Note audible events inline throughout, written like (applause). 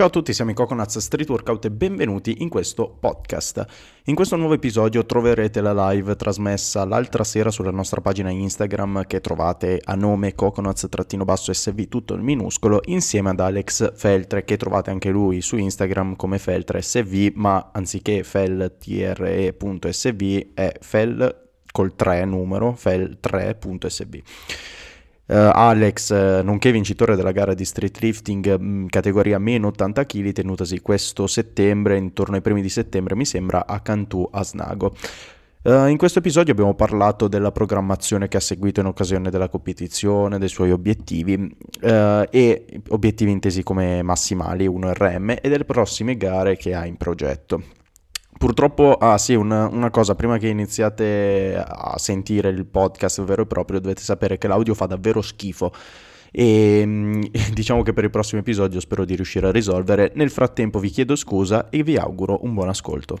Ciao a tutti, siamo i Coconuts Street Workout e benvenuti in questo podcast. In questo nuovo episodio troverete la live trasmessa l'altra sera sulla nostra pagina Instagram che trovate a nome coconuts-sv tutto il minuscolo insieme ad Alex Feltre che trovate anche lui su Instagram come feltresv ma anziché feltre.sv è fel col 3 numero fel3.sv. Uh, Alex, uh, nonché vincitore della gara di street lifting mh, mm, categoria meno 80 kg, tenutasi questo settembre, intorno ai primi di settembre mi sembra, a Cantù a Snago. Uh, in questo episodio abbiamo parlato della programmazione che ha seguito in occasione della competizione, dei suoi obiettivi e obiettivi intesi come massimali 1RM e delle prossime gare che ha in progetto. Purtroppo, ah sì, una, una, cosa, prima che iniziate a sentire il podcast vero e proprio, dovete sapere che l'audio fa davvero schifo e mm, (laughs) diciamo che per il prossimo episodio spero di riuscire a risolvere. Nel frattempo vi chiedo scusa e vi auguro un buon ascolto.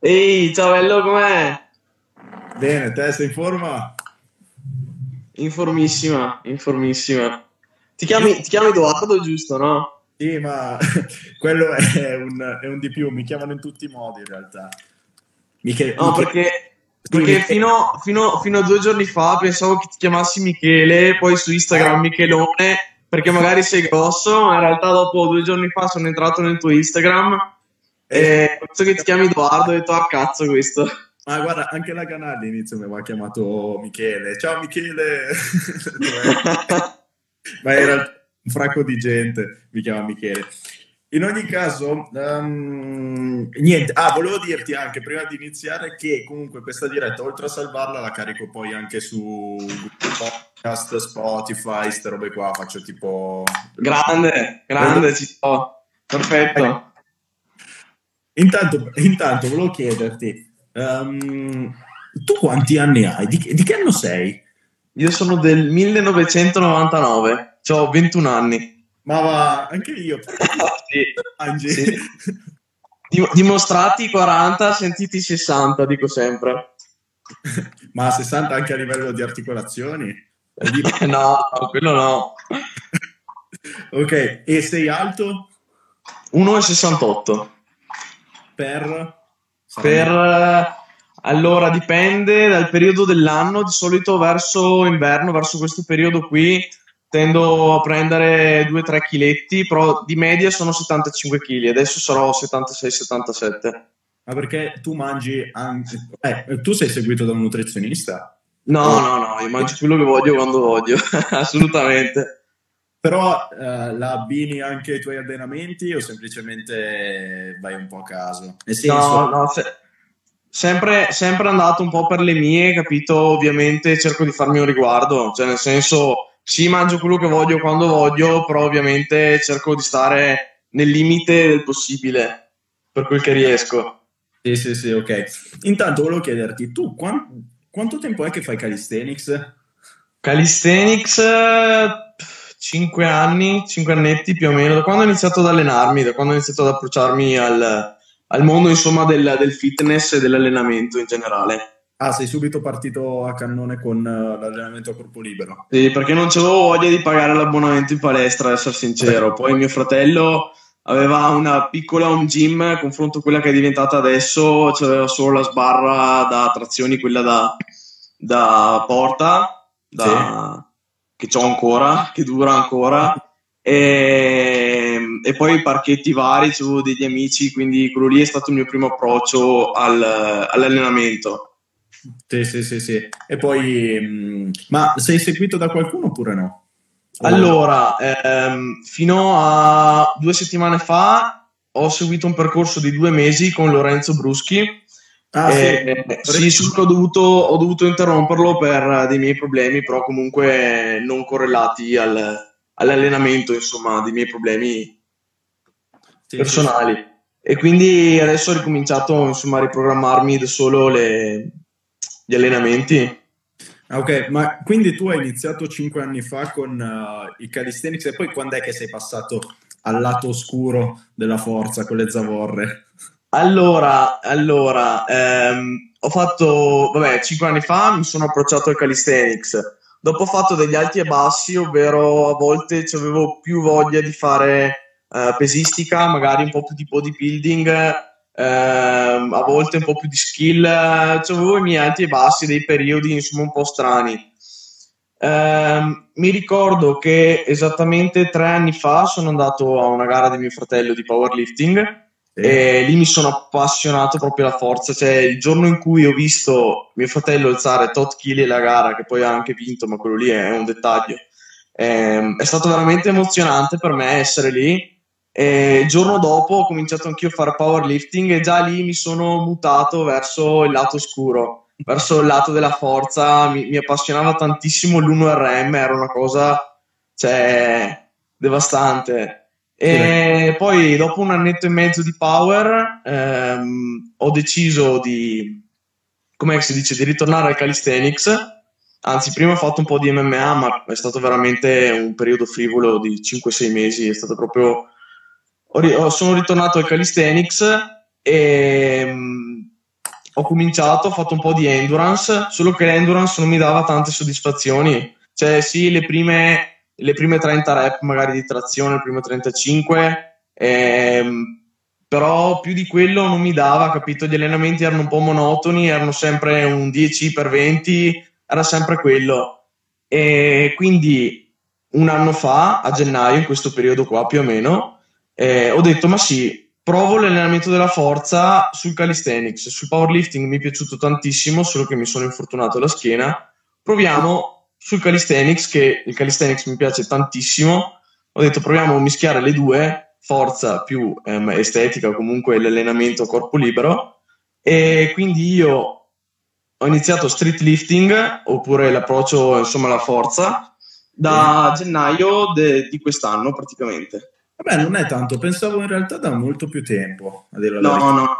Ehi, ciao bello, com'è? Bene, te sei in forma? Informissima, informissima. Ti chiami, ti chiami Edoardo, giusto, no? Sì, ma (laughs) quello è un, è un, di più, mi chiamano in tutti i modi in realtà. Michele, no, Michele... perché, perché fino, fino, fino, a due giorni fa pensavo che ti chiamassi Michele, poi su Instagram Michelone, perché magari sei grosso, ma in realtà dopo due giorni fa sono entrato nel tuo Instagram e visto che ti chiami Edoardo, ho detto a ah, cazzo questo. Ma guarda, anche la Canale all'inizio mi aveva chiamato Michele. Ciao Michele! (laughs) Ma era un fracco di gente, mi chiama Michele. In ogni caso, um, niente. Ah, volevo dirti anche prima di iniziare che comunque questa diretta, oltre a salvarla, la carico poi anche su podcast, Spotify, queste robe qua. Faccio tipo. Grande, grande, ci sto. Perfetto. Intanto, intanto volevo chiederti, um, tu quanti anni hai? Di, di, che anno sei? Io sono del 1999, ho 21 anni. Ma va, anche io. (laughs) sì. sì. Dimostrati 40, sentiti 60, dico sempre. (laughs) Ma 60 anche a livello di articolazioni? (laughs) no, quello no. ok, e sei alto? 1,68 per... Per... Allora dipende dal periodo dell'anno, di solito verso inverno, verso questo periodo qui tendo a prendere 2-3 chiletti, però di media sono 75 kg, adesso sarò 76-77. Ma perché tu mangi anche... Eh, tu sei seguito da un nutrizionista? No, no, no, io mangio quello che voglio quando voglio, (laughs) assolutamente. Però eh, la abbini anche ai tuoi allenamenti o semplicemente vai un po' a caso? Nel senso... No, no, se... sempre, sempre andato un po' per le mie, capito? Ovviamente cerco di farmi un riguardo, cioè nel senso sì, mangio quello che voglio quando voglio, però ovviamente cerco di stare nel limite del possibile per quel che riesco. Sì, sì, sì, ok. Intanto volevo chiederti, tu quant- quanto tempo è che fai calisthenics? Calisthenics 5 anni, 5 annetti più o meno, da quando ho iniziato ad allenarmi, da quando ho iniziato ad approcciarmi al, al mondo insomma del, del, fitness e dell'allenamento in generale. Ah, sei subito partito a cannone con uh, l'allenamento a corpo libero? Sì, perché non c'avevo voglia di pagare l'abbonamento in palestra, ad essere sincero. Poi mio fratello aveva una piccola home gym, confronto a quella che è diventata adesso, c'aveva solo la sbarra da trazioni, quella da, da porta, da, sì che ho ancora, che dura ancora. E, e, poi i parchetti vari, avevo degli amici, quindi quello lì è stato il mio primo approccio al, all'allenamento. Sì, sì, sì, sì. E poi, mm, ma sei seguito da qualcuno oppure no? Allora, ehm, fino a due settimane fa ho seguito un percorso di due mesi con Lorenzo Bruschi Ah, eh, sì, sì ho, dovuto, ho, dovuto, interromperlo per dei miei problemi, però comunque non correlati al, all'allenamento, insomma, dei miei problemi sì, personali. Sì. E quindi adesso ho ricominciato insomma, a riprogrammarmi da solo le, gli allenamenti. Ah, ok, ma quindi tu hai iniziato cinque anni fa con uh, i calisthenics e poi quando è che sei passato al lato oscuro della forza con le zavorre? Allora, allora ehm, ho fatto, vabbè, 5 anni fa mi sono approcciato al calisthenics. Dopo ho fatto degli alti e bassi, ovvero a volte avevo più voglia di fare eh, pesistica, magari un po' più di bodybuilding, ehm, a volte un po' più di skill. Avevo i miei alti e bassi, dei periodi insomma un po' strani. Eh, mi ricordo che esattamente tre anni fa sono andato a una gara di mio fratello di powerlifting e lì mi sono appassionato proprio alla forza. Cioè, il giorno in cui ho visto mio fratello alzare tot chili la gara, che poi ha anche vinto, ma quello lì è un dettaglio, eh, è stato veramente emozionante per me essere lì. E il giorno dopo ho cominciato anch'io a fare powerlifting e già lì mi sono mutato verso il lato scuro verso il lato della forza, mi, mi appassionava tantissimo l'1RM, era una cosa cioè, devastante. E poi dopo un annetto e mezzo di power ehm, ho deciso di, come si dice, di ritornare al calisthenics. Anzi, prima ho fatto un po' di MMA, ma è stato veramente un periodo frivolo di 5-6 mesi. È stato proprio. Sono ritornato al calisthenics e ho cominciato, ho fatto un po' di endurance, solo che l'endurance non mi dava tante soddisfazioni. Cioè, sì, le prime, le prime 30 rep magari di trazione, le prime 35, ehm, però più di quello non mi dava, capito? Gli allenamenti erano un po' monotoni, erano sempre un 10 per 20, era sempre quello. E quindi un anno fa, a gennaio, in questo periodo qua più o meno, eh, ho detto, ma sì, provo l'allenamento della forza sul calisthenics, sul powerlifting mi è piaciuto tantissimo, solo che mi sono infortunato alla schiena. Proviamo sul calisthenics, che il calisthenics mi piace tantissimo. Ho detto proviamo a mischiare le due, forza più ehm, estetica, comunque l'allenamento corpo libero. E quindi io ho iniziato street lifting, oppure l'approccio insomma alla forza, da gennaio de- di quest'anno praticamente. Vabbè, non è tanto, pensavo in realtà da molto più tempo. No, no.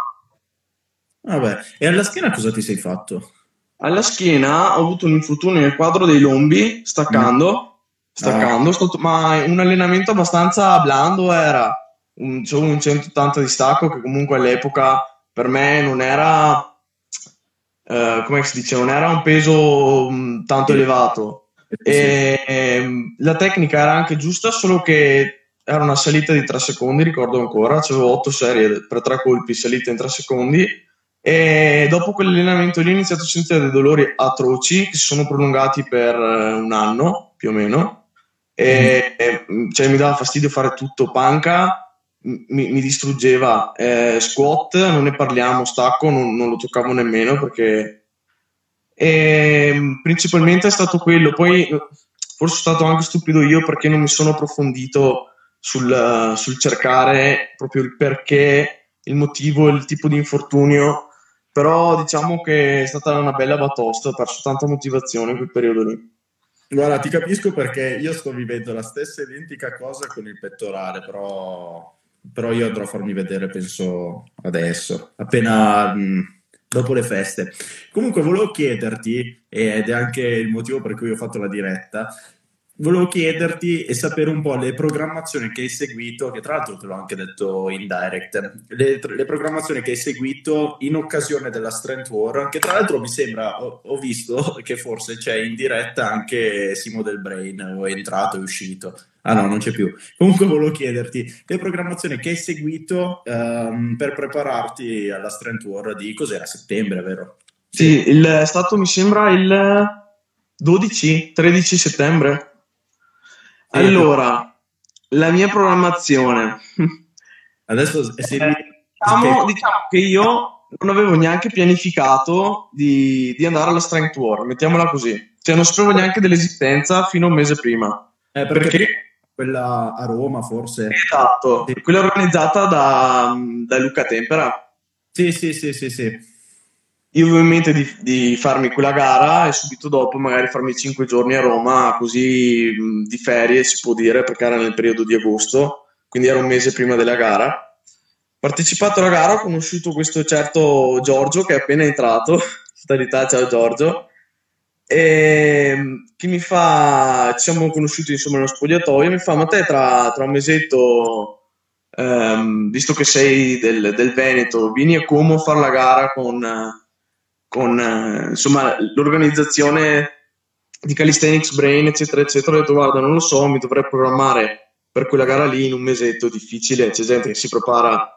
Vabbè, e alla schiena cosa ti sei fatto? Alla schiena ho avuto un infortunio nel quadro dei lombi, staccando, mm. staccando, ah. stato, ma un allenamento abbastanza blando era. Un, cioè un 180 di stacco che comunque all'epoca per me non era, uh, come si dice, non era un peso um, tanto elevato. Sì. E, um, la tecnica era anche giusta, solo che era una salita di 3 secondi, ricordo ancora, avevo 8 serie per 3 colpi salite in 3 secondi e dopo quell'allenamento lì ho iniziato a sentire dei dolori atroci che si sono prolungati per eh, un anno più o meno e, mm. cioè, mi dava fastidio fare tutto, panca mi, mi distruggeva, eh, squat non ne parliamo, stacco non, non lo toccavo nemmeno perché e, mm, principalmente è stato quello, poi forse sono stato anche stupido io perché non mi sono approfondito sul, sul cercare proprio il perché, il motivo, il tipo di infortunio, però diciamo che è stata una bella batosta, ho perso tanta motivazione in quel periodo lì. Guarda, ti capisco perché io sto vivendo la stessa identica cosa con il pettorale, però, però io andrò a farmi vedere, penso, adesso, appena mh, dopo le feste. Comunque volevo chiederti, ed è anche il motivo per cui ho fatto la diretta, volevo chiederti e sapere un po' le programmazioni che hai seguito, che tra l'altro te l'ho anche detto in direct, le, le programmazioni che hai seguito in occasione della Strength War, che tra l'altro mi sembra, ho, ho, visto che forse c'è in diretta anche Simo del Brain, o è entrato e uscito. Ah no, non c'è più. Comunque volevo chiederti le programmazioni che hai seguito um, per prepararti alla Strength War di cos'era? Settembre, vero? Sì, il, è stato mi sembra il 12-13 settembre. Allora, la mia programmazione. Adesso eh, diciamo, diciamo, che io non avevo neanche pianificato di, di, andare alla Strength War, mettiamola così. Cioè non sapevo neanche dell'esistenza fino a un mese prima. Eh, perché, perché, quella a Roma forse. Esatto, quella organizzata da, da Luca Tempera. Sì, sì, sì, sì, sì. Io avevo in mente di, di, farmi quella gara e subito dopo magari farmi 5 giorni a Roma, così di ferie si può dire, perché era nel periodo di agosto, quindi era un mese prima della gara. Partecipato alla gara ho conosciuto questo certo Giorgio che è appena entrato, (laughs) totalità ciao Giorgio, e che mi fa, ci siamo conosciuti insomma nello spogliatoio, mi fa ma te tra, tra un mesetto ehm, visto che sei del, del, Veneto, vieni a Como a fare la gara con, con eh, insomma, l'organizzazione di Calisthenics Brain, eccetera, eccetera. Ho detto, guarda, non lo so, mi dovrei programmare per quella gara lì in un mesetto, difficile. C'è gente che si prepara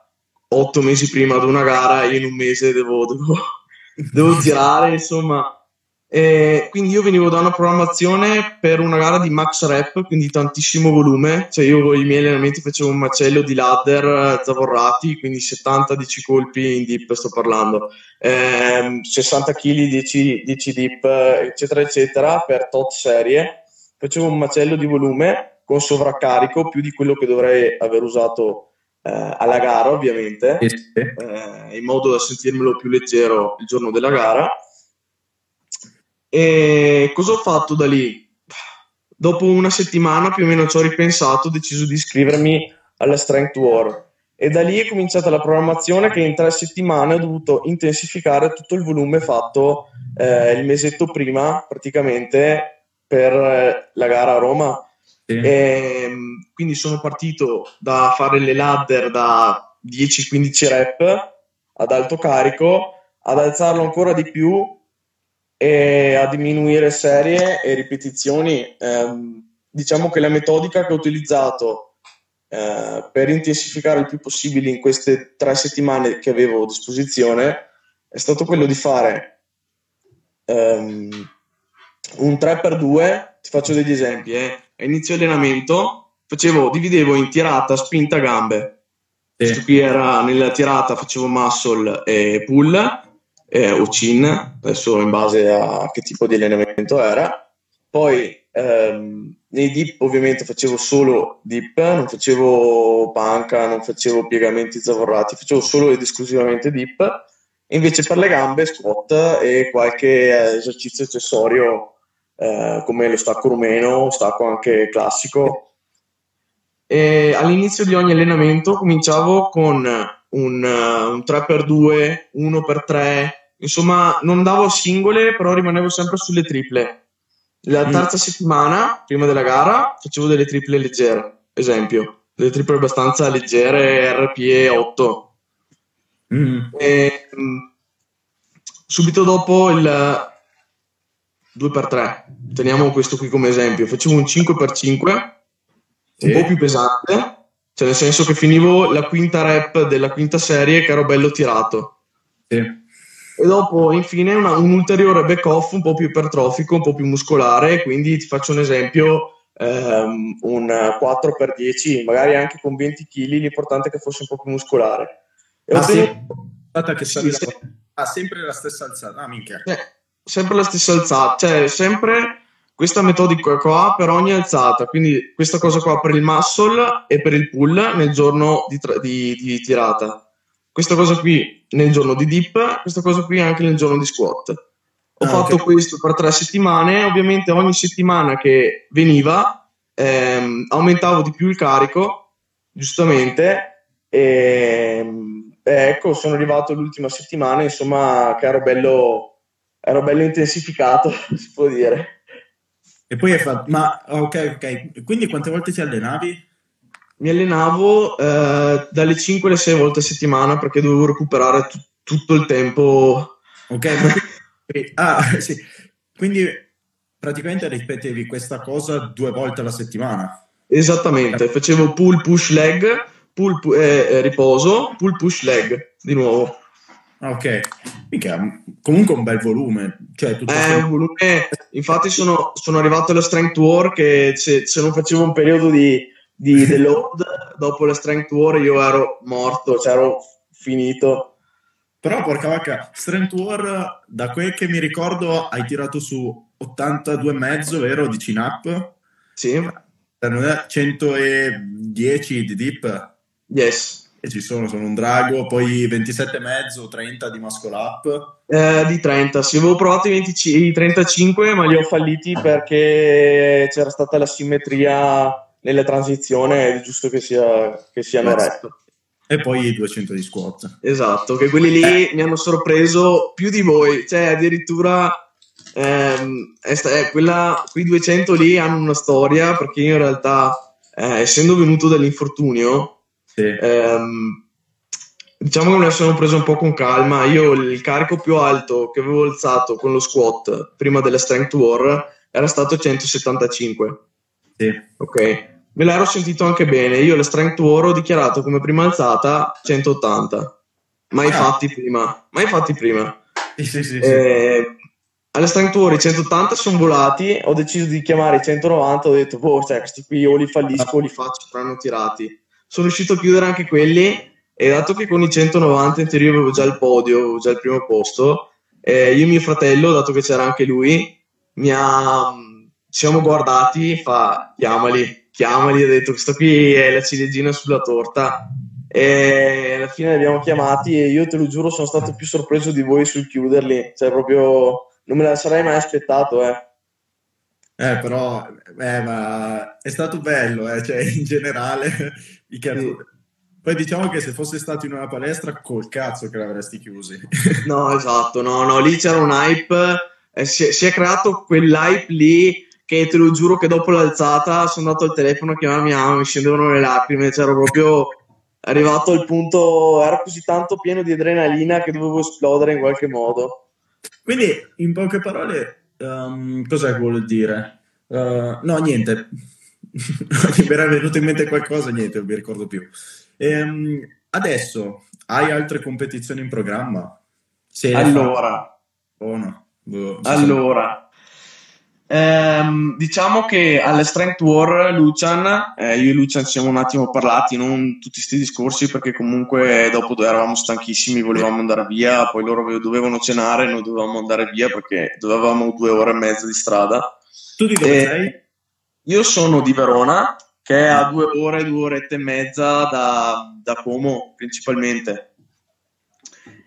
otto mesi prima ad una gara e in un mese devo, devo, (laughs) devo tirare, insomma e quindi io venivo da una programmazione per una gara di max rep, quindi tantissimo volume, cioè io con i miei allenamenti facevo un macello di ladder eh, zavorrati, quindi 70-10 colpi in dip sto parlando, eh, 60 kg 10, 10 dip eccetera eccetera per tot serie, facevo un macello di volume con sovraccarico più di quello che dovrei aver usato eh, alla gara ovviamente, eh, in modo da sentirmelo più leggero il giorno della gara e cosa ho fatto da lì? Dopo una settimana più o meno ci ho ripensato, ho deciso di iscrivermi alla Strength War e da lì è cominciata la programmazione che in tre settimane ho dovuto intensificare tutto il volume fatto eh, il mesetto prima praticamente per eh, la gara a Roma. Sì. E, ehm, quindi sono partito da fare le ladder da 10-15 rep ad alto carico, ad alzarlo ancora di più e a diminuire serie e ripetizioni. Eh, diciamo che la metodica che ho utilizzato eh, per intensificare il più possibile in queste tre settimane che avevo a disposizione è stato quello di fare um, un 3x2. Ti faccio degli esempi. Eh. A inizio allenamento facevo, dividevo in tirata, spinta, gambe. Sì. Qui era nella tirata, facevo muscle e pull eh, o CIN, adesso in base a che tipo di allenamento era. Poi ehm, nei dip ovviamente facevo solo dip, non facevo panca, non facevo piegamenti zavorrati, facevo solo ed esclusivamente dip. Invece per le gambe squat e qualche esercizio accessorio eh, come lo stacco rumeno, stacco anche classico. E all'inizio di ogni allenamento cominciavo con un, un 3x2, 1x3, Insomma, non andavo a singole, però rimanevo sempre sulle triple. La mm. terza mm. settimana, prima della gara, facevo delle triple leggere, esempio. Delle triple abbastanza leggere, RPE 8. Mm. E, mm, subito dopo il 2x3, teniamo questo qui come esempio, facevo un 5x5, sì. un po' più pesante, cioè nel senso che finivo la quinta rep della quinta serie che ero bello tirato. Sì e dopo infine una, un ulteriore back off un po' più ipertrofico, un po' più muscolare, quindi ti faccio un esempio, ehm, un 4x10, magari anche con 20 kg, l'importante è che fosse un po' più muscolare. E ah, sì. che sì, sì. Ah, sempre la stessa alzata, ah, minchia. Eh, sempre la stessa alzata, cioè sempre questa metodica qua per ogni alzata, quindi questa cosa qua per il muscle e per il pull nel giorno di, tra- di, di tirata questa cosa qui nel giorno di dip, questa cosa qui anche nel giorno di squat. Ho ah, fatto okay. questo per tre settimane, ovviamente ogni settimana che veniva ehm, aumentavo di più il carico, giustamente, e ecco, sono arrivato l'ultima settimana, insomma, che ero bello, ero bello intensificato, (laughs) si può dire. E poi hai fatto, ma ok, ok, quindi quante volte ti allenavi? Mi allenavo eh, dalle 5 alle 6 volte a settimana perché dovevo recuperare t- tutto il tempo. Ok, (laughs) ah, (laughs) sì. quindi praticamente ripetevi questa cosa due volte alla settimana. Esattamente, facevo pull push leg, pull pu- eh, eh, riposo, pull push leg di nuovo. Ok, Mica, comunque un bel volume. Cioè, tutto eh, un volume. Infatti sono, sono arrivato alla strength war che se, se non facevo un periodo di di The Load dopo la Strength War io ero morto, cioè ero finito. Però porca vacca, Strength War da quel che mi ricordo hai tirato su 82,5 vero di chin up? Sì. 110 di dip? Yes. E ci sono, sono un drago, poi 27,5, 30 di muscle up. Eh, di 30, sì, avevo provato i, 20, i 35 ma li ho falliti perché c'era stata la simmetria nella transizione è giusto che, sia, che siano retto. E poi i 200 di squat. Esatto, che quelli lì mi hanno sorpreso più di voi, cioè addirittura ehm, è, è quella, quei 200 lì hanno una storia perché io in realtà, eh, essendo venuto dall'infortunio, Sì. Ehm, diciamo che me la sono presa un po' con calma. Io il carico più alto che avevo alzato con lo squat prima della Strength War era stato 175. Sì. Ok. Me l'ero sentito anche bene. Io la Strength War ho dichiarato come prima alzata 180. Mai ah. fatti prima. Mai fatti prima. Sì, sì, sì, eh, alle Strength War i 180 sono volati. Ho deciso di chiamare i 190. Ho detto, boh, cioè, questi qui o li fallisco o li faccio, saranno tirati. Sono riuscito a chiudere anche quelli. E dato che con i 190 in teoria avevo già il podio, avevo già il primo posto, eh, io e mio fratello, dato che c'era anche lui, mi ha, ci siamo guardati, fa chiamali, chiamali, ha detto questo qui è la ciliegina sulla torta e alla fine li abbiamo chiamati e io te lo giuro sono stato più sorpreso di voi sul chiuderli, cioè proprio non me la sarei mai aspettato, eh. Eh, però eh, ma è stato bello, eh, cioè in generale (laughs) i sì. Poi diciamo che se fosse stato in una palestra, col cazzo che l'avresti chiusi. no, esatto, no, no, lì c'era un hype, eh, si, si, è creato quell'hype lì che te lo giuro che dopo l'alzata sono andato al telefono a chiamare mia mamma, mi scendevano le lacrime, c'ero proprio arrivato al punto, ero così tanto pieno di adrenalina che dovevo esplodere in qualche modo. Quindi, in poche parole, um, cos'è che vuol dire? Uh, no, niente. (laughs) mi era venuto in mente qualcosa, niente, non mi ricordo più. Ehm, adesso, hai altre competizioni in programma? Se allora, o no? Boh, allora, ehm, diciamo che alle Strength War Lucian, eh, io e Lucian ci siamo un attimo parlati, non tutti questi discorsi perché comunque dopo eravamo stanchissimi, volevamo andare via, poi loro dovevano cenare, noi dovevamo andare via perché dovevamo due ore e mezza di strada. Tu di dove e sei? Io sono di Verona, che è a due ore, due orette e mezza da, da Como principalmente.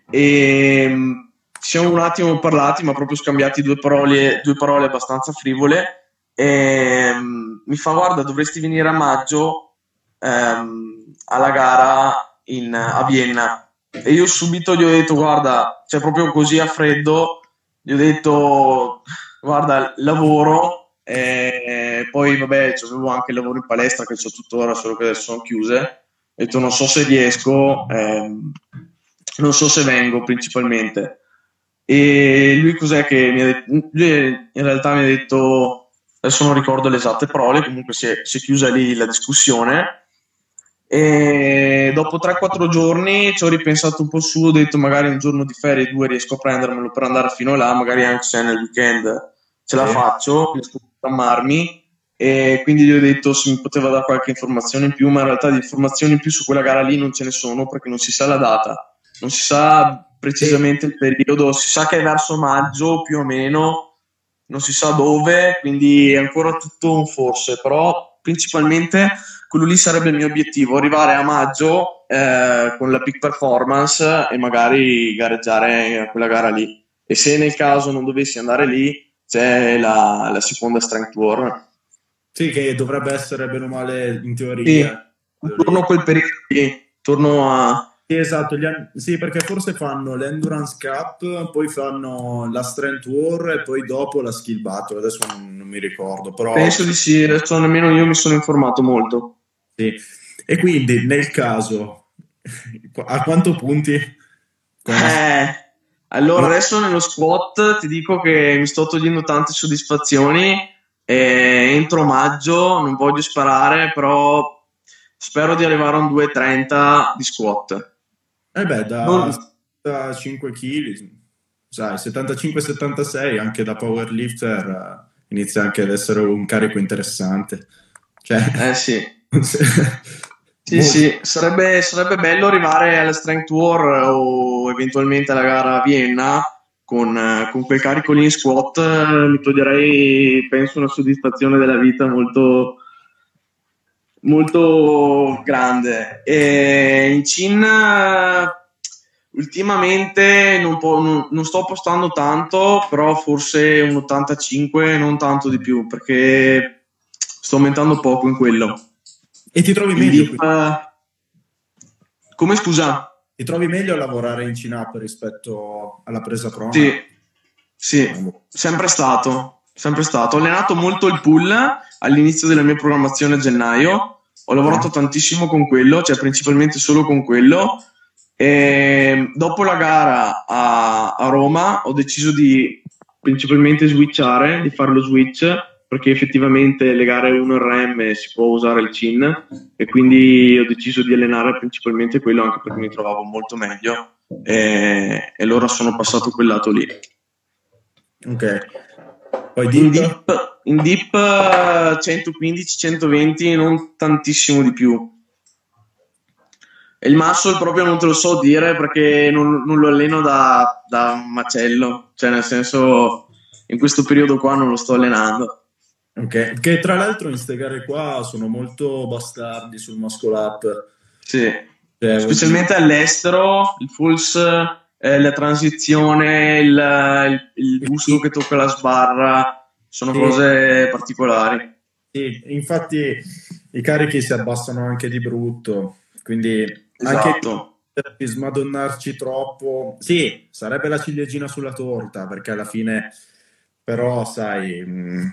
E ehm, ci siamo un attimo parlati, ma proprio scambiati due parole, due parole abbastanza frivole. E, ehm, mi fa guarda, dovresti venire a maggio ehm, alla gara in, a Vienna. E io subito gli ho detto, guarda, cioè proprio così a freddo, gli ho detto, guarda, lavoro e poi, vabbè, avevo anche il lavoro in palestra che ho tuttora, solo che adesso sono chiuse. Ho detto, non so se riesco, ehm, non so se vengo principalmente. E lui cos'è che mi ha detto? Lui in realtà mi ha detto, adesso non ricordo le esatte parole, comunque si è, si è chiusa lì la discussione. E dopo 3-4 giorni ci ho ripensato un po' su, ho detto magari un giorno di ferie, due riesco a prendermelo per andare fino là, magari anche se nel weekend ce la faccio, riesco a programmarmi e quindi gli ho detto se mi poteva dare qualche informazione in più, ma in realtà di informazioni in più su quella gara lì non ce ne sono perché non si sa la data, non si sa precisamente il periodo, si sa che è verso maggio più o meno, non si sa dove, quindi è ancora tutto un forse, però principalmente quello lì sarebbe il mio obiettivo, arrivare a maggio eh, con la peak performance e magari gareggiare quella gara lì. E se nel caso non dovessi andare lì, c'è la, la seconda Strength War. Sì, che dovrebbe essere bene o male in teoria. Sì, torno a quel periodo lì, torno a... Sì, esatto, an- sì, perché forse fanno l'Endurance Cup, poi fanno la Strength War e poi dopo la Skill Battle, adesso non, non mi ricordo. Però... Penso di sì, adesso nemmeno io mi sono informato molto. Sì, e quindi nel caso, a quanto punti? Eh, allora, adesso nello squat ti dico che mi sto togliendo tante soddisfazioni. Entro maggio non voglio sparare, però spero di arrivare a un 2,30 di squat. Eh beh, da, non... da 5 kg, sai, 75-76 anche da powerlifter uh, inizia anche ad essere un carico interessante. Cioè... Eh sì. (laughs) Sì, sì, sarebbe, sarebbe, bello arrivare alla Strength War o eventualmente alla gara a Vienna con, con quel carico lì in squat. Mi toglierei, penso, una soddisfazione della vita molto, molto grande. E in Cina ultimamente non, po- non, non, sto postando tanto, però forse un 85, non tanto di più, perché sto aumentando poco in quello. E ti trovi meglio? Quindi, uh, come scusa? Ti trovi meglio a lavorare in chin-up rispetto alla presa prona? Sì, sì, sempre stato, sempre stato. Ho allenato molto il pull all'inizio della mia programmazione a gennaio, ho lavorato tantissimo con quello, cioè principalmente solo con quello. E dopo la gara a, a Roma ho deciso di principalmente switchare, di fare lo switch perché effettivamente le gare 1 RM si può usare il CIN e quindi ho deciso di allenare principalmente quello anche perché mi trovavo molto meglio e, e allora sono passato quel lato lì. Ok. Poi in dip, in dip 115-120, non tantissimo di più. E il muscle proprio non te lo so dire perché non, non lo alleno da, da macello, cioè nel senso in questo periodo qua non lo sto allenando. Ok, che tra l'altro in queste gare qua sono molto bastardi sul muscle up. Sì, cioè, specialmente all'estero, il fulls, eh, la transizione, il, il, busto che tocca la sbarra, sono sì. cose particolari. Sì, infatti i carichi si abbassano anche di brutto, quindi esatto. anche smadonnarci troppo. Sì, sarebbe la ciliegina sulla torta, perché alla fine però sai... Mh mm,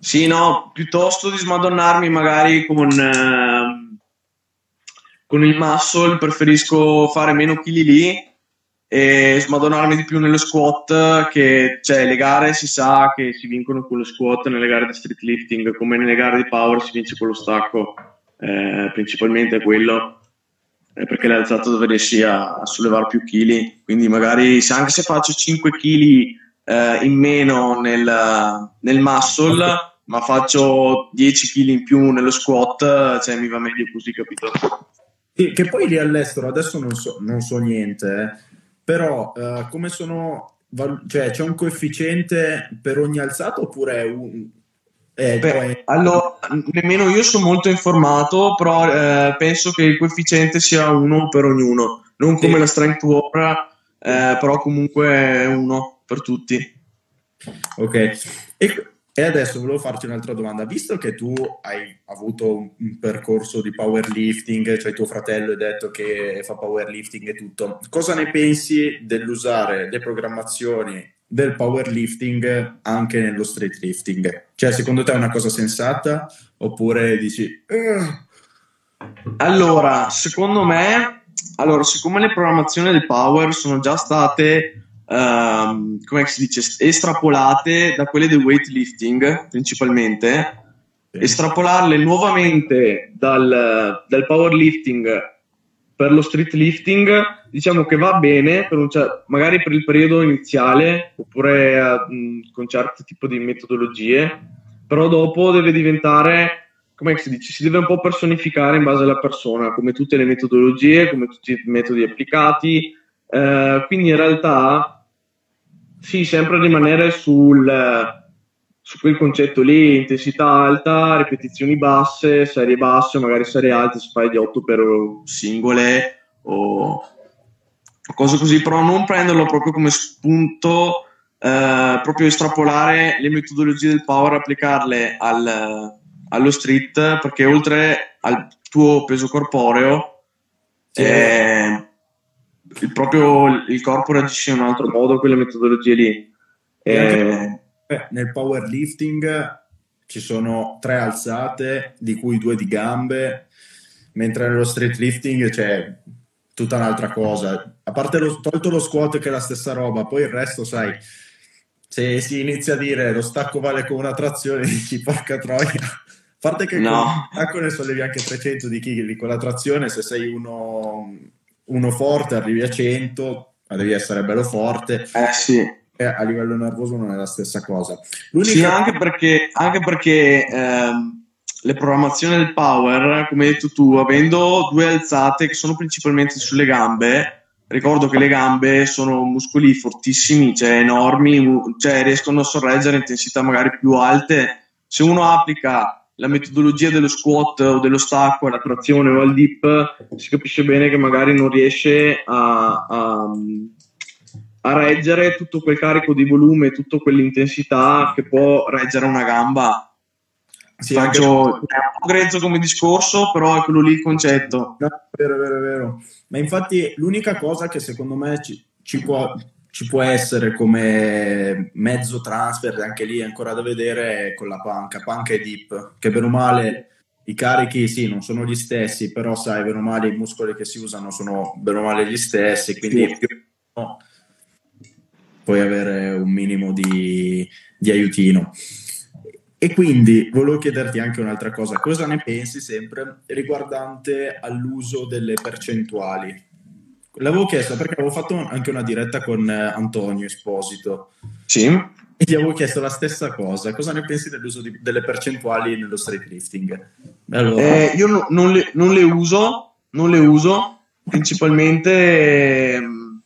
sì, no, piuttosto di smadonnarmi magari con, eh, con il muscle, preferisco fare meno chili lì e smadonnarmi di più nello squat che cioè le gare si sa che si vincono con lo squat nelle gare di street lifting come nelle gare di power si vince con lo stacco. Eh, principalmente quello eh, perché l'alzato dove riesci a, a sollevare più chili. Quindi magari se anche se faccio 5 kg eh, in meno nel, nel muscle, ma faccio 10 kg in più nello squat, cioè mi va meglio così, capito? Sì, che poi lì all'estero adesso non so, non so niente, eh, però eh, come sono, cioè c'è un coefficiente per ogni alzato oppure è un... Eh, Beh, cioè... Allora, nemmeno io sono molto informato, però eh, penso che il coefficiente sia uno per ognuno, non come sì. la strength war, eh, però comunque è uno per tutti. Ok, e, e, adesso volevo farti un'altra domanda. Visto che tu hai avuto un, percorso di powerlifting, cioè tuo fratello hai detto che fa powerlifting e tutto, cosa ne pensi dell'usare le programmazioni del powerlifting anche nello street lifting? Cioè, secondo te è una cosa sensata oppure dici... Uh. Allora, secondo me, allora, siccome le programmazioni del power sono già state um, come si dice, estrapolate da quelle del weightlifting principalmente, estrapolarle nuovamente dal, dal powerlifting per lo street lifting diciamo che va bene per un, magari per il periodo iniziale oppure uh, con certi tipi di metodologie però dopo deve diventare come si dice si deve un po' personificare in base alla persona come tutte le metodologie come tutti i metodi applicati uh, quindi in realtà sì, sempre rimanere sul, su quel concetto lì, intensità alta, ripetizioni basse, serie basse, magari serie alte, si fai di 8 per singole o cose così, però non prenderlo proprio come spunto, eh, proprio estrapolare le metodologie del power, applicarle al, allo street, perché oltre al tuo peso corporeo, sì. eh, il proprio il corpo reagisce in un altro modo a quelle metodologie lì. E... Eh, nel powerlifting ci sono tre alzate, di cui due di gambe, mentre nello street lifting c'è tutta un'altra cosa. A parte lo, tolto lo squat che è la stessa roba, poi il resto, sai, se si inizia a dire lo stacco vale come una trazione, (laughs) dici porca troia. A parte che no. con ne sollevi anche 300 di chili con la trazione, se sei uno uno forte arrivi a 100, ma devi essere bello forte. Eh sì. A livello nervoso non è la stessa cosa. L'unica... Sì, anche perché, anche perché ehm, le programmazioni del power, come hai detto tu, avendo due alzate che sono principalmente sulle gambe, ricordo che le gambe sono muscoli fortissimi, cioè enormi, cioè riescono a sorreggere intensità magari più alte. Se uno applica la metodologia dello squat o dello stacco alla trazione o al dip si capisce bene che magari non riesce a, a, a reggere tutto quel carico di volume, tutta quell'intensità che può reggere una gamba. Sì, Faccio, anche... è un po' grezzo come discorso, però è quello lì il concetto. No, vero, vero, vero. Ma infatti l'unica cosa che secondo me ci, ci può ci può essere come mezzo transfer, anche lì ancora da vedere con la panca, panca e dip, che per o male i carichi sì, non sono gli stessi, però sai, bene o male i muscoli che si usano sono bene o male gli stessi, quindi più, no, puoi avere un minimo di, di aiutino. E quindi volevo chiederti anche un'altra cosa, cosa ne pensi sempre riguardante all'uso delle percentuali? L'avevo chiesto perché avevo fatto anche una diretta con eh, Antonio Esposito. Sì. E gli avevo chiesto la stessa cosa. Cosa ne pensi dell'uso di, delle percentuali nello street lifting? Allora... Eh, io no, non, le, non, le, uso, non le uso, principalmente... Ehm,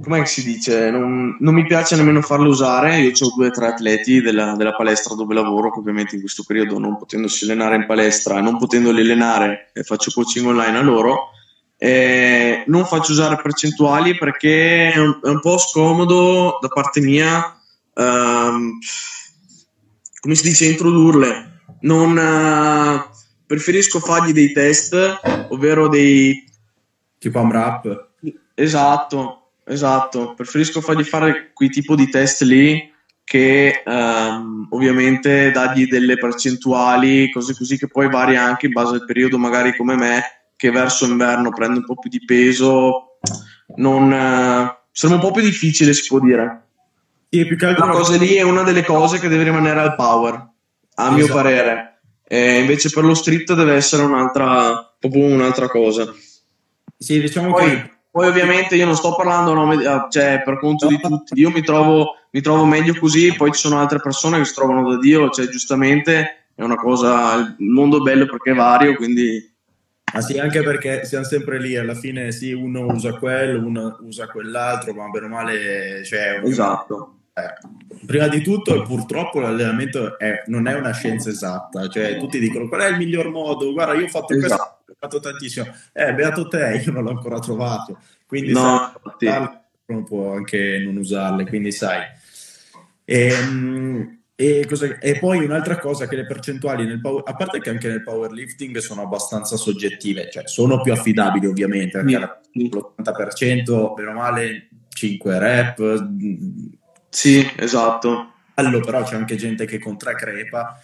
come si dice? Non, non, mi piace nemmeno farlo usare. Io ho due o tre atleti della, della, palestra dove lavoro, che ovviamente in questo periodo non potendosi allenare in palestra e non potendoli allenare, faccio coaching online a loro. Eh, non faccio usare percentuali perché è un, è un po' scomodo da parte mia, um, come si dice, introdurle. Non, uh, preferisco fargli dei test, ovvero dei... Tipo AMRAP? Esatto, esatto, preferisco fargli fare quei tipo di test lì che um, ovviamente dargli delle percentuali, cose così che poi varia anche in base al periodo, magari come me, che verso inverno prende un po' più di peso, non, uh, sarebbe un po' più difficile, si può dire. Sì, più che altro... La cosa lì è una delle cose che deve rimanere al power, a esatto. mio parere. E invece per lo street deve essere un'altra, proprio un'altra cosa. Sì, diciamo poi, che poi ovviamente io non sto parlando nome, ah, cioè, per conto di tutti, io mi trovo, mi trovo meglio così, poi ci sono altre persone che si trovano da Dio, cioè giustamente è una cosa, il mondo è bello perché è vario, quindi... Ah sì, anche perché siamo sempre lì, alla fine sì, uno usa quello, uno usa quell'altro, ma bene o male... Cioè, esatto. Eh, prima di tutto, purtroppo l'allenamento è, non è una scienza esatta, cioè tutti dicono qual è il miglior modo, guarda io ho fatto esatto. questo fatto tantissimo. Eh, beato te, io non l'ho ancora trovato. Quindi no, sai, non può anche non usarle, quindi sai. E, ehm, e, cosa, e, poi un'altra cosa che le percentuali nel power, a parte che anche nel powerlifting sono abbastanza soggettive, cioè sono più affidabili ovviamente, perché sì. l'80% meno male 5 rep. Sì, esatto. Allora, però c'è anche gente che con 3 crepa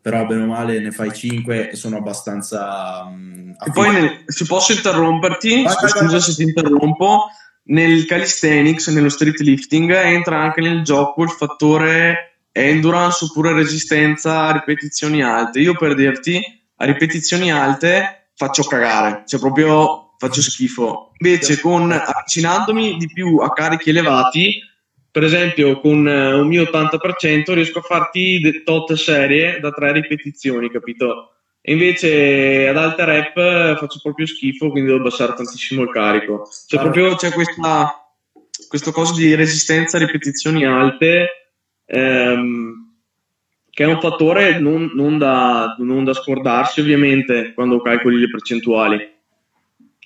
però bene o male ne fai 5 e sono abbastanza... Um, e poi nel, se posso interromperti, vai, scusa vai, se ti interrompo, nel calisthenics, nello street lifting, entra anche nel gioco il fattore endurance oppure resistenza a ripetizioni alte. Io per dirti, a ripetizioni alte faccio cagare, cioè proprio faccio schifo. Invece con avvicinandomi di più a carichi elevati per esempio con uh, un mio 80% riesco a farti tot serie da tre ripetizioni, capito? E invece ad alte rep faccio proprio schifo, quindi devo abbassare tantissimo il carico. Cioè proprio c'è questa, questo coso di resistenza a ripetizioni alte ehm, che è un fattore non, non, da, non da scordarsi ovviamente quando calcoli le percentuali.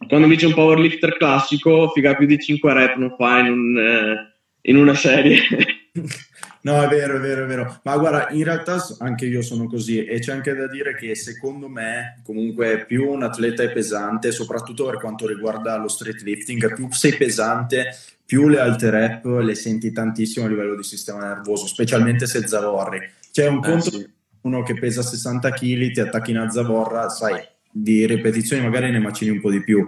Quando invece un powerlifter classico, figa più di 5 rep non fai, non... Eh, in una serie. (laughs) No, è vero, è vero, è vero. Ma guarda, in realtà anche io sono così e c'è anche da dire che secondo me comunque più un atleta è pesante, soprattutto per quanto riguarda lo street lifting, più sei pesante, più le alte rep le senti tantissimo a livello di sistema nervoso, specialmente se zavorri. C'è un eh, conto sì. uno che pesa 60 kg, ti attacchi in zavorra, sai, di ripetizioni magari ne macini un po' di più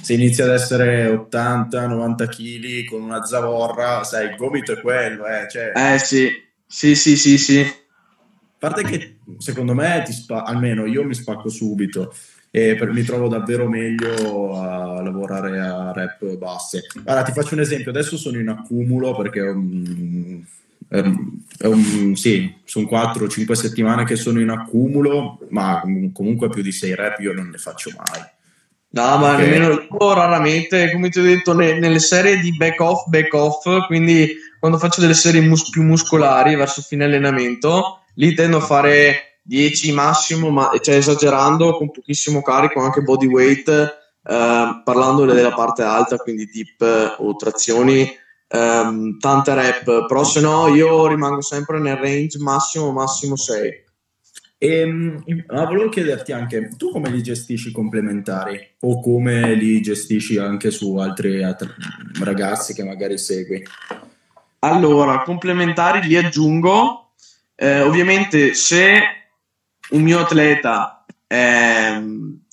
se inizia ad essere 80-90 kg con una zavorra, sai, il gomito è quello, eh, cioè... eh sì, sì, sì, sì, sì. A parte che secondo me, ti spa- almeno io mi spacco subito e per- mi trovo davvero meglio a lavorare a rep basse. Allora, ti faccio un esempio, adesso sono in accumulo perché um, un, sì, sono 4-5 settimane che sono in accumulo, ma comunque più di 6 rep io non ne faccio mai. No, ma okay. nemmeno io raramente, come ti ho detto, ne, nelle serie di back off, back off, quindi quando faccio delle serie mus- più muscolari verso fine allenamento, lì tendo a fare 10 massimo, ma cioè esagerando con pochissimo carico, anche body weight, eh, parlando della parte alta, quindi dip o trazioni, ehm, tante rep, però se no io rimango sempre nel range massimo, massimo 6. E, ma volevo chiederti anche, tu come li gestisci complementari o come li gestisci anche su altri at- ragazzi che magari segui? Allora, complementari li aggiungo, eh, ovviamente se un mio atleta è,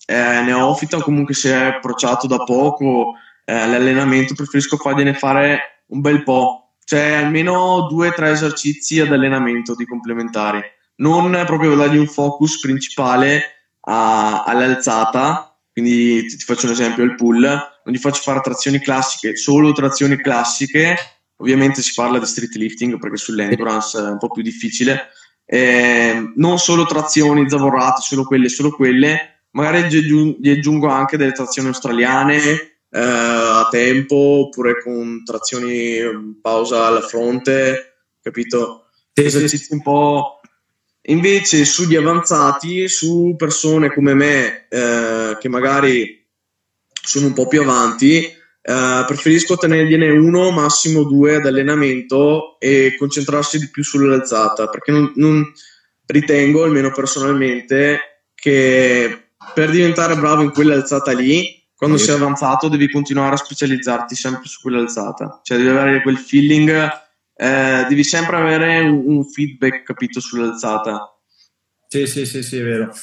è neofita o comunque si è approcciato da poco eh, all'allenamento, preferisco fargliene fare un bel po', cioè almeno due o tre esercizi ad allenamento di complementari, non proprio dargli un focus principale a, all'alzata, quindi ti, ti, faccio un esempio, il pull, non gli faccio fare trazioni classiche, solo trazioni classiche, ovviamente si parla di street lifting perché sull'endurance è un po' più difficile, eh, non solo trazioni zavorrate, solo quelle, solo quelle, magari gli aggiungo anche delle trazioni australiane eh, a tempo oppure con trazioni pausa alla fronte, capito? Esercizi un po' Invece sugli avanzati, su persone come me eh, che magari sono un po' più avanti, eh, preferisco tenergliene uno, massimo due ad allenamento e concentrarsi di più sull'alzata, perché non, non ritengo, almeno personalmente, che per diventare bravo in quell'alzata lì, quando sei avanzato devi continuare a specializzarti sempre su quell'alzata, cioè devi avere quel feeling eh, devi sempre avere un, un, feedback capito sull'alzata. Sì, sì, sì, sì, è vero.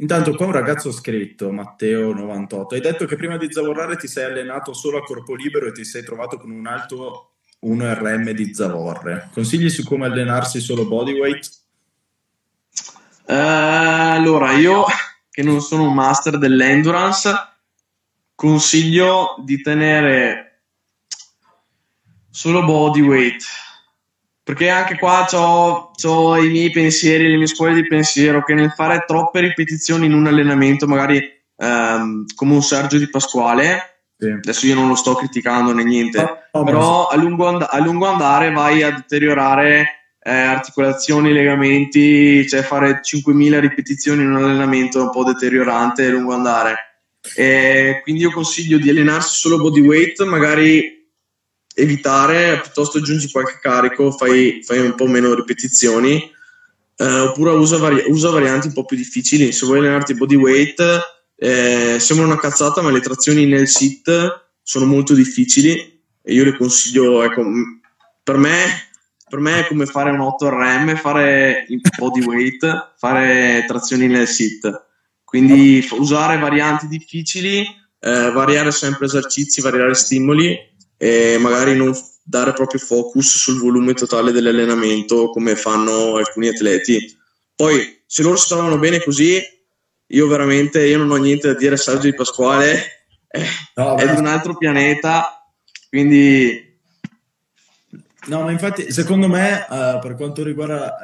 Intanto qua un ragazzo ha scritto, Matteo98, hai detto che prima di zavorrare ti sei allenato solo a corpo libero e ti sei trovato con un alto 1RM di zavorre. Consigli su come allenarsi solo bodyweight? Uh, allora, io che non sono un master dell'endurance, consiglio di tenere solo bodyweight. Perché anche qua ho i miei pensieri, le mie scuole di pensiero, che nel fare troppe ripetizioni in un allenamento, magari um, come un Sergio Di Pasquale, sì. adesso io non lo sto criticando né niente, oh, però a lungo, and- a lungo, andare vai a deteriorare eh, articolazioni, legamenti, cioè fare 5.000 ripetizioni in un allenamento è un po' deteriorante a lungo andare. E quindi io consiglio di allenarsi solo bodyweight, magari evitare, piuttosto aggiungi qualche carico, fai, fai un po' meno ripetizioni, eh, oppure usa, vari- usa, varianti un po' più difficili. Se vuoi allenarti bodyweight, eh, sembra una cazzata, ma le trazioni nel sit sono molto difficili e io le consiglio, ecco, per me, per me è come fare un 8RM, fare il bodyweight, fare trazioni nel sit. Quindi usare varianti difficili, eh, variare sempre esercizi, variare stimoli e magari non dare proprio focus sul volume totale dell'allenamento come fanno alcuni atleti. Poi, se loro si trovano bene così, io veramente io non ho niente da dire a Sergio Di Pasquale, eh, no, è di un altro pianeta, quindi... No, ma infatti, secondo me, uh, per quanto riguarda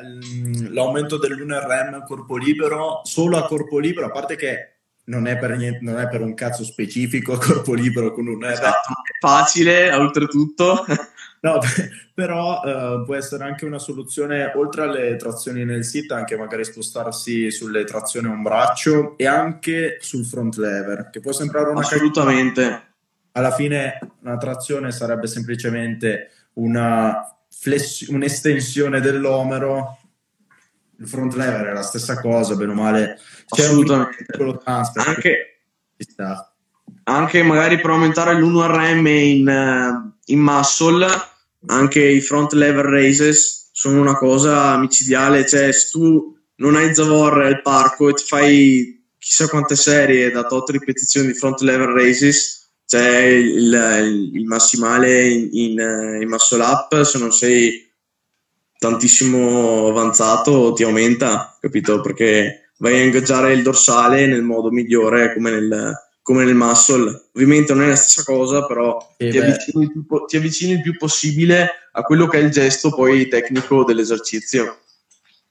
l'aumento dell'1RM a corpo libero, solo a corpo libero, a parte che non è per, niente, non è per un cazzo specifico a (laughs) corpo libero con un esatto, facile oltretutto (laughs) no, (laughs) però uh, può essere anche una soluzione oltre alle trazioni nel sit anche magari spostarsi sulle trazioni a un braccio e anche sul front lever che può sembrare una assolutamente carità. alla fine una trazione sarebbe semplicemente una fless- un'estensione dell'omero il front lever è la stessa cosa bene o male assolutamente. Anche, anche magari per aumentare l'1RM in, uh, in muscle, anche i front lever raises sono una cosa micidiale. Cioè, se tu non hai Zavor al parco e ti fai chissà quante serie da 8 ripetizioni di front lever raises, c'è il, il, il massimale in, in, eh, in muscle up, se non sei tantissimo avanzato ti aumenta, capito? Perché vai a ingaggiare il dorsale nel modo migliore come nel, come nel muscle. Ovviamente non è la stessa cosa, però ti avvicini, più, ti avvicini, il più possibile a quello che è il gesto poi tecnico dell'esercizio.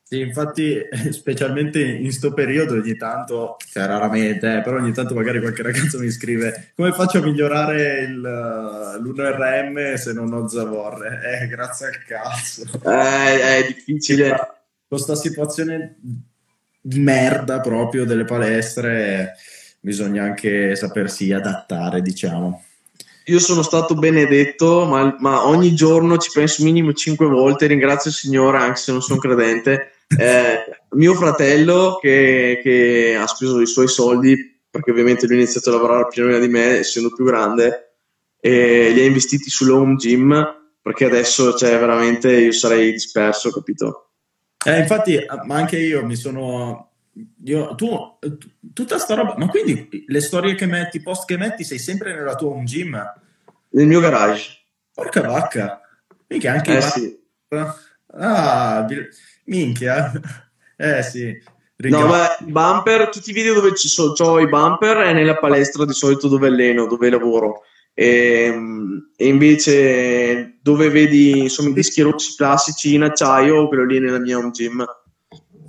Sì, infatti, (laughs) specialmente in sto periodo ogni tanto, cioè raramente, eh, però ogni tanto magari qualche ragazzo mi scrive come faccio a migliorare il, l'1RM se non ho zavorre? Eh, grazie al cazzo. Eh, è difficile. Questa situazione di merda proprio delle palestre, bisogna anche sapersi adattare, diciamo. Io sono stato benedetto, ma, ma ogni giorno ci penso minimo cinque volte, ringrazio il Signore anche se non sono credente. Eh, mio fratello che, che, ha speso i suoi soldi, perché ovviamente lui ha iniziato a lavorare prima di me, essendo più grande, e li ha investiti sull'home gym, perché adesso cioè, veramente io sarei disperso, capito? Eh, infatti, ma anche io mi sono io, tu, tutta sta roba, ma quindi le storie che metti, i post che metti, sei sempre nella tua home gym? Nel mio garage. Porca vacca. Minchia, anche eh, sì. Ah, minchia. Eh sì. Riga. No, ma bumper, tutti i video dove ci sono ho i bumper è nella palestra di solito dove alleno, dove lavoro. E, ehm, e, invece dove vedi insomma i dischi rossi classici in acciaio, quello lì nella mia home gym.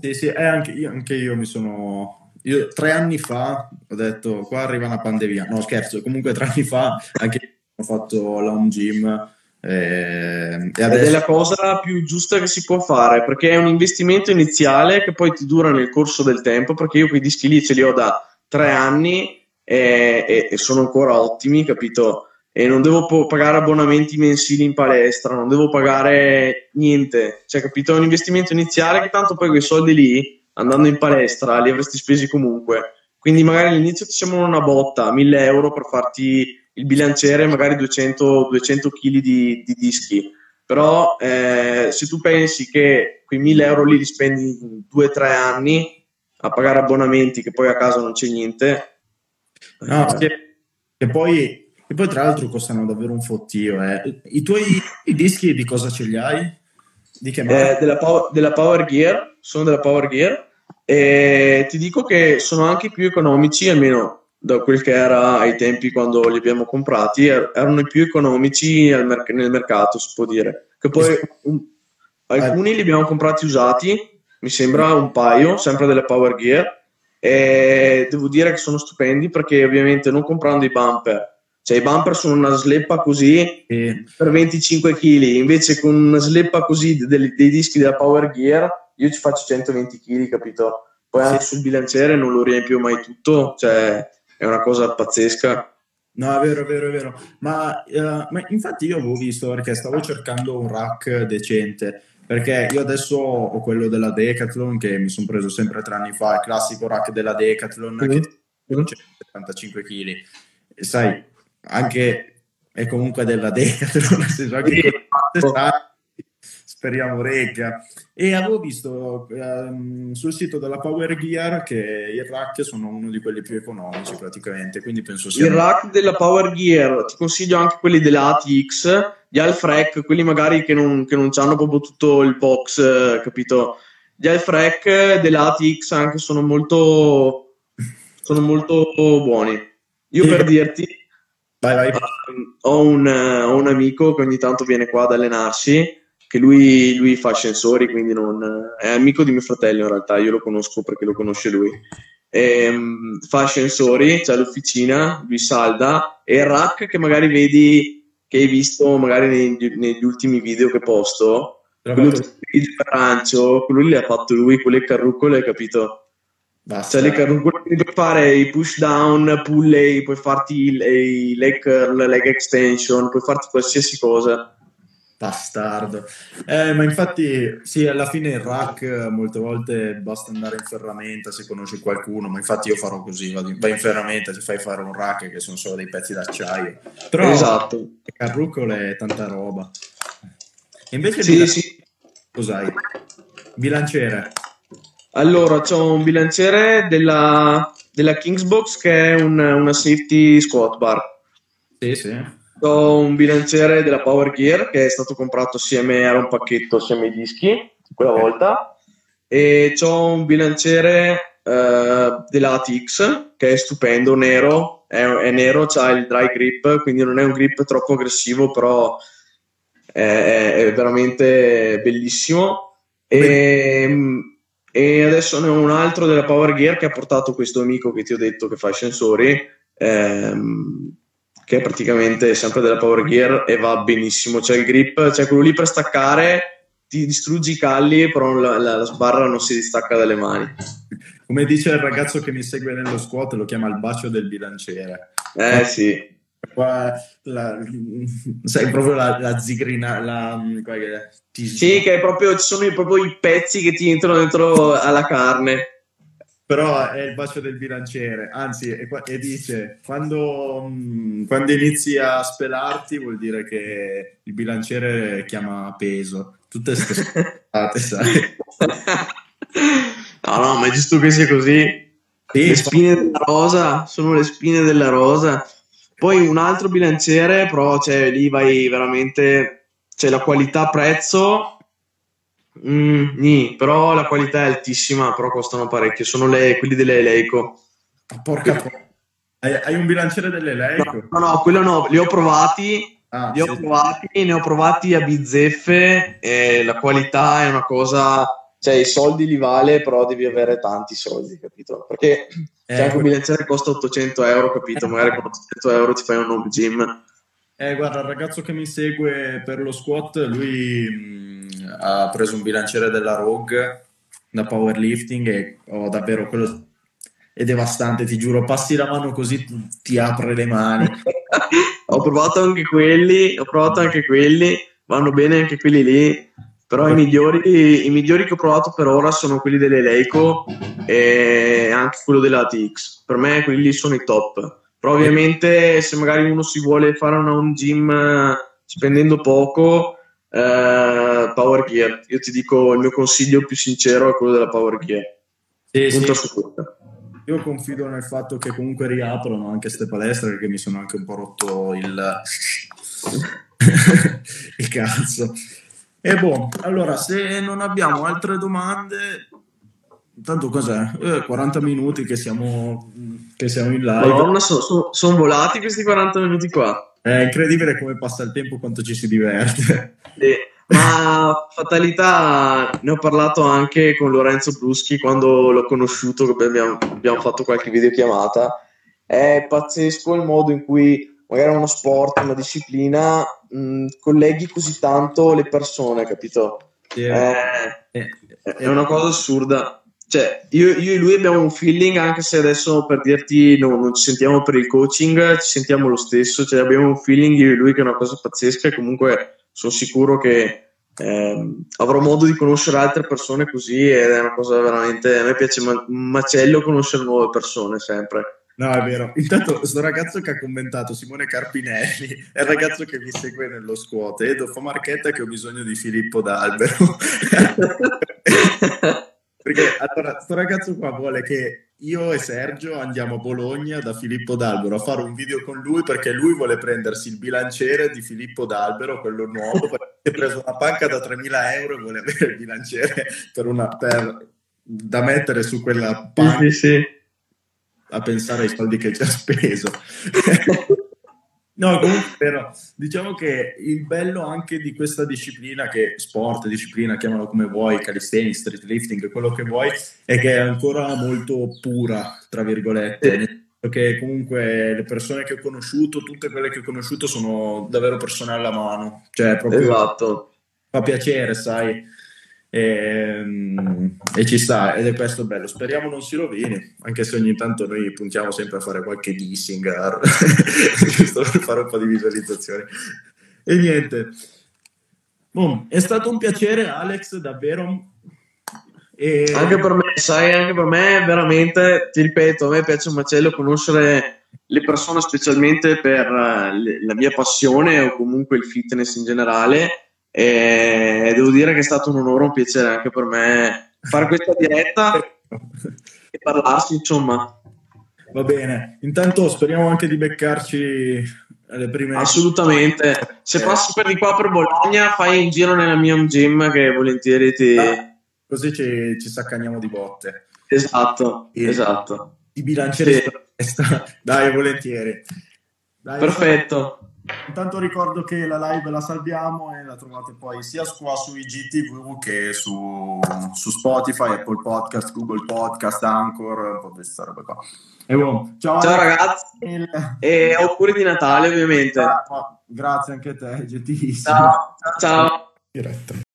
Sì, sì, eh, anche, io, anche io mi sono... Io tre anni fa ho detto qua arriva una pandemia, no scherzo, comunque tre anni fa anche io ho fatto la home gym eh, adesso... Ed è la cosa più giusta che si può fare perché è un investimento iniziale che poi ti dura nel corso del tempo perché io quei dischi lì ce li ho da tre anni e, e, e sono ancora ottimi, capito? E non devo po- pagare abbonamenti mensili in palestra, non devo pagare niente, cioè, capito? È un investimento iniziale che tanto poi quei soldi lì, andando in palestra, li avresti spesi comunque. Quindi magari all'inizio ti sembrano una botta, 1000 euro per farti il bilanciere, magari 200, 200 kg di, di dischi. Però eh, se tu pensi che quei 1000 euro lì li spendi in 2-3 anni a pagare abbonamenti che poi a casa non c'è niente, No, che, che, poi, che, poi, tra l'altro costano davvero un fottio. Eh. I tuoi i dischi di cosa ce li hai? Di che eh, della, power, della, Power Gear, sono della Power Gear e ti dico che sono anche più economici, almeno da quel che era ai tempi quando li abbiamo comprati, er, erano i più economici merc- nel mercato, si può dire. Che poi un, alcuni li abbiamo comprati usati, mi sembra un paio, sempre delle Power Gear, e devo dire che sono stupendi perché ovviamente non comprando i bumper cioè i bumper sono una sleppa così eh. per 25 kg invece con una sleppa così dei, dei, dischi della Power Gear io ci faccio 120 kg capito poi anche sul bilanciere non lo riempio mai tutto cioè è una cosa pazzesca No, è vero, è vero, è vero. Ma, uh, ma infatti io avevo visto perché stavo cercando un rack decente perché io adesso ho quello della Decathlon che mi sono preso sempre tre anni fa, il classico rack della Decathlon mm. che ha 75 kg. E sai, anche è comunque della Decathlon, (laughs) nel senso anche sì. Speriamo regga. E avevo visto um, sul sito della Power Gear che i rack sono uno di quelli più economici praticamente, quindi penso sia... Il rack della Power Gear, ti consiglio anche quelli della ATX, gli Alfrec, quelli magari che non, che non hanno proprio tutto il box, eh, capito? Gli Alfrec dell'ATX anche sono molto, sono molto buoni. Io per dirti, vai, vai. Um, ho, un, ho, un, amico che ogni tanto viene qua ad allenarsi, che lui, lui fa ascensori, quindi non, è amico di mio fratello in realtà, io lo conosco perché lo conosce lui. E, um, fa ascensori, c'è l'officina, lui salda, e il rack che magari vedi che hai visto magari nei, negli ultimi video che posto, quello di arancio, quello lì l'ha fatto lui, quelle carrucole, capito? Basta. Cioè le carrucole puoi fare i push down, pull lay, puoi farti i leg curl, leg extension, puoi farti qualsiasi cosa. Bastardo. Eh, ma infatti, sì, alla fine il rack molte volte basta andare in ferramenta se conosci qualcuno, ma infatti io farò così, vai in ferramenta, ti fai fare un rack che sono solo dei pezzi d'acciaio. Però esatto. carrucole è tanta roba. E invece sì, bilan- sì. cos'hai? Bilanciere. Allora, ho un bilanciere della, della Kingsbox che è un, una safety squat bar. Sì, sì un bilanciere della Power Gear che è stato comprato assieme, era un pacchetto assieme ai dischi quella volta e ho un bilanciere uh, della ATX che è stupendo, nero, è, è nero, ha il dry grip, quindi non è un grip troppo aggressivo, però è, è veramente bellissimo. E, e, adesso ne ho un altro della Power Gear che ha portato questo amico che ti ho detto che fa i sensori. Ehm, che è praticamente sempre della Power Gear e va benissimo. C'è il grip, c'è quello lì per staccare, ti distruggi i calli, però la, la, la sbarra non si distacca dalle mani. Come dice il ragazzo che mi segue nello squat, lo chiama il bacio del bilanciere. Eh sì. Qua, la, sai proprio la, la zigrina la, ti... sì che è proprio ci sono proprio i pezzi che ti entrano dentro alla carne però è il bacio del bilanciere, anzi, e, e dice quando, mm, quando, inizi a spelarti vuol dire che il bilanciere chiama peso, tutte queste state, (laughs) sai. No, no, ma è giusto che sia così. Sì, le spine della rosa sono le spine della rosa. Poi un altro bilanciere, però cioè, lì vai veramente... C'è la qualità prezzo, mm, nì, però la qualità è altissima, però costano parecchio. Sono le, quelli delle Leico. Ah, porca hai, hai, un bilanciere delle Leico? No, no, no, quello no, li ho provati. Ah, li sì. ho provati, ne ho provati a bizzeffe e la qualità è una cosa cioè i soldi li vale, però devi avere tanti soldi, capito? Perché eh, c'è anche un bilanciere che costa 800 euro, capito? Magari con 800 euro ti fai un home gym. Eh, guarda, il ragazzo che mi segue per lo squat, lui mh, mm, ha preso un bilanciere della Rogue da powerlifting e oh, davvero quello è devastante, ti giuro, passi la mano così ti apre le mani. (laughs) ho provato anche quelli, ho provato anche quelli, vanno bene anche quelli lì però i migliori, i migliori, che ho provato per ora sono quelli delle Leico e anche quello della ATX. Per me quelli sono i top. Però ovviamente se magari uno si vuole fare una home gym spendendo poco, eh, Power Gear. Io ti dico il mio consiglio più sincero è quello della Power Gear. Sì, sì. Io confido nel fatto che comunque riaprono anche queste palestre perché mi sono anche un po' rotto il, (laughs) il cazzo. E boh, allora, se non abbiamo altre domande, intanto cos'è? Eh, 40 minuti che siamo, che siamo in live. Madonna, sono so, son volati questi 40 minuti qua. È incredibile come passa il tempo, quanto ci si diverte. Sì, ma fatalità, ne ho parlato anche con Lorenzo Bruschi quando l'ho conosciuto, abbiamo, abbiamo fatto qualche videochiamata. È pazzesco il modo in cui magari uno sport, una disciplina, mh, colleghi così tanto le persone, capito? Yeah. È, è, una cosa assurda. Cioè, io, io, e lui abbiamo un feeling, anche se adesso per dirti no, non ci sentiamo per il coaching, ci sentiamo lo stesso, cioè abbiamo un feeling io e lui che è una cosa pazzesca e comunque sono sicuro che eh, avrò modo di conoscere altre persone così ed è una cosa veramente, a me piace ma- macello conoscere nuove persone sempre. No, è vero. Intanto, questo ragazzo che ha commentato, Simone Carpinelli, è il ragazzo che mi segue nello squat. Edo fa marchetta che ho bisogno di Filippo D'Albero. (laughs) (laughs) Perché allora, questo ragazzo qua vuole che io e Sergio andiamo a Bologna da Filippo D'Albero a fare un video con lui perché lui vuole prendersi il bilanciere di Filippo D'Albero, quello nuovo, perché ha preso una panca da 3.000 euro e vuole avere il bilanciere per una, per, da mettere su quella panca. Sì, sì a pensare ai soldi che ci ha speso. (laughs) no, comunque però, diciamo che il bello anche di questa disciplina, che sport, disciplina, chiamalo come vuoi, calisthenics, street lifting, quello che vuoi, è che è ancora molto pura, tra virgolette. Perché comunque le persone che ho conosciuto, tutte quelle che ho conosciuto, sono davvero persone alla mano. Cioè, proprio esatto. fa piacere, sai e, ehm, e, ci sta ed è questo bello. Speriamo non si rovini anche se ogni tanto noi puntiamo sempre a fare qualche dissing (laughs) giusto per fare un po' di visualizzazione. E niente. Boom. è stato un piacere Alex davvero. E... anche per me sai anche per me veramente ti ripeto a me piace un macello conoscere le persone specialmente per uh, la mia passione o comunque il fitness in generale e devo dire che è stato un onore, un piacere anche per me fare questa diretta e parlarsi, insomma. Va bene, intanto speriamo anche di beccarci alle prime. Assolutamente. Se passi per di qua per Bologna, fai un giro nella mia gym che volentieri ti. Ah, così ci, ci saccagniamo di botte. Esatto, e esatto. I bilancieri sì. Dai, volentieri. Dai, Perfetto. Intanto ricordo che la live la salviamo e la trovate poi sia qua su IGTV che su, su Spotify, Apple Podcast, Google Podcast, Anchor, un po' questa roba qua. E buon. Ciao, Ciao ragazzi il... e auguri di Natale ovviamente. Grazie anche a te, gentilissimo. Ciao. Ciao. Diretta.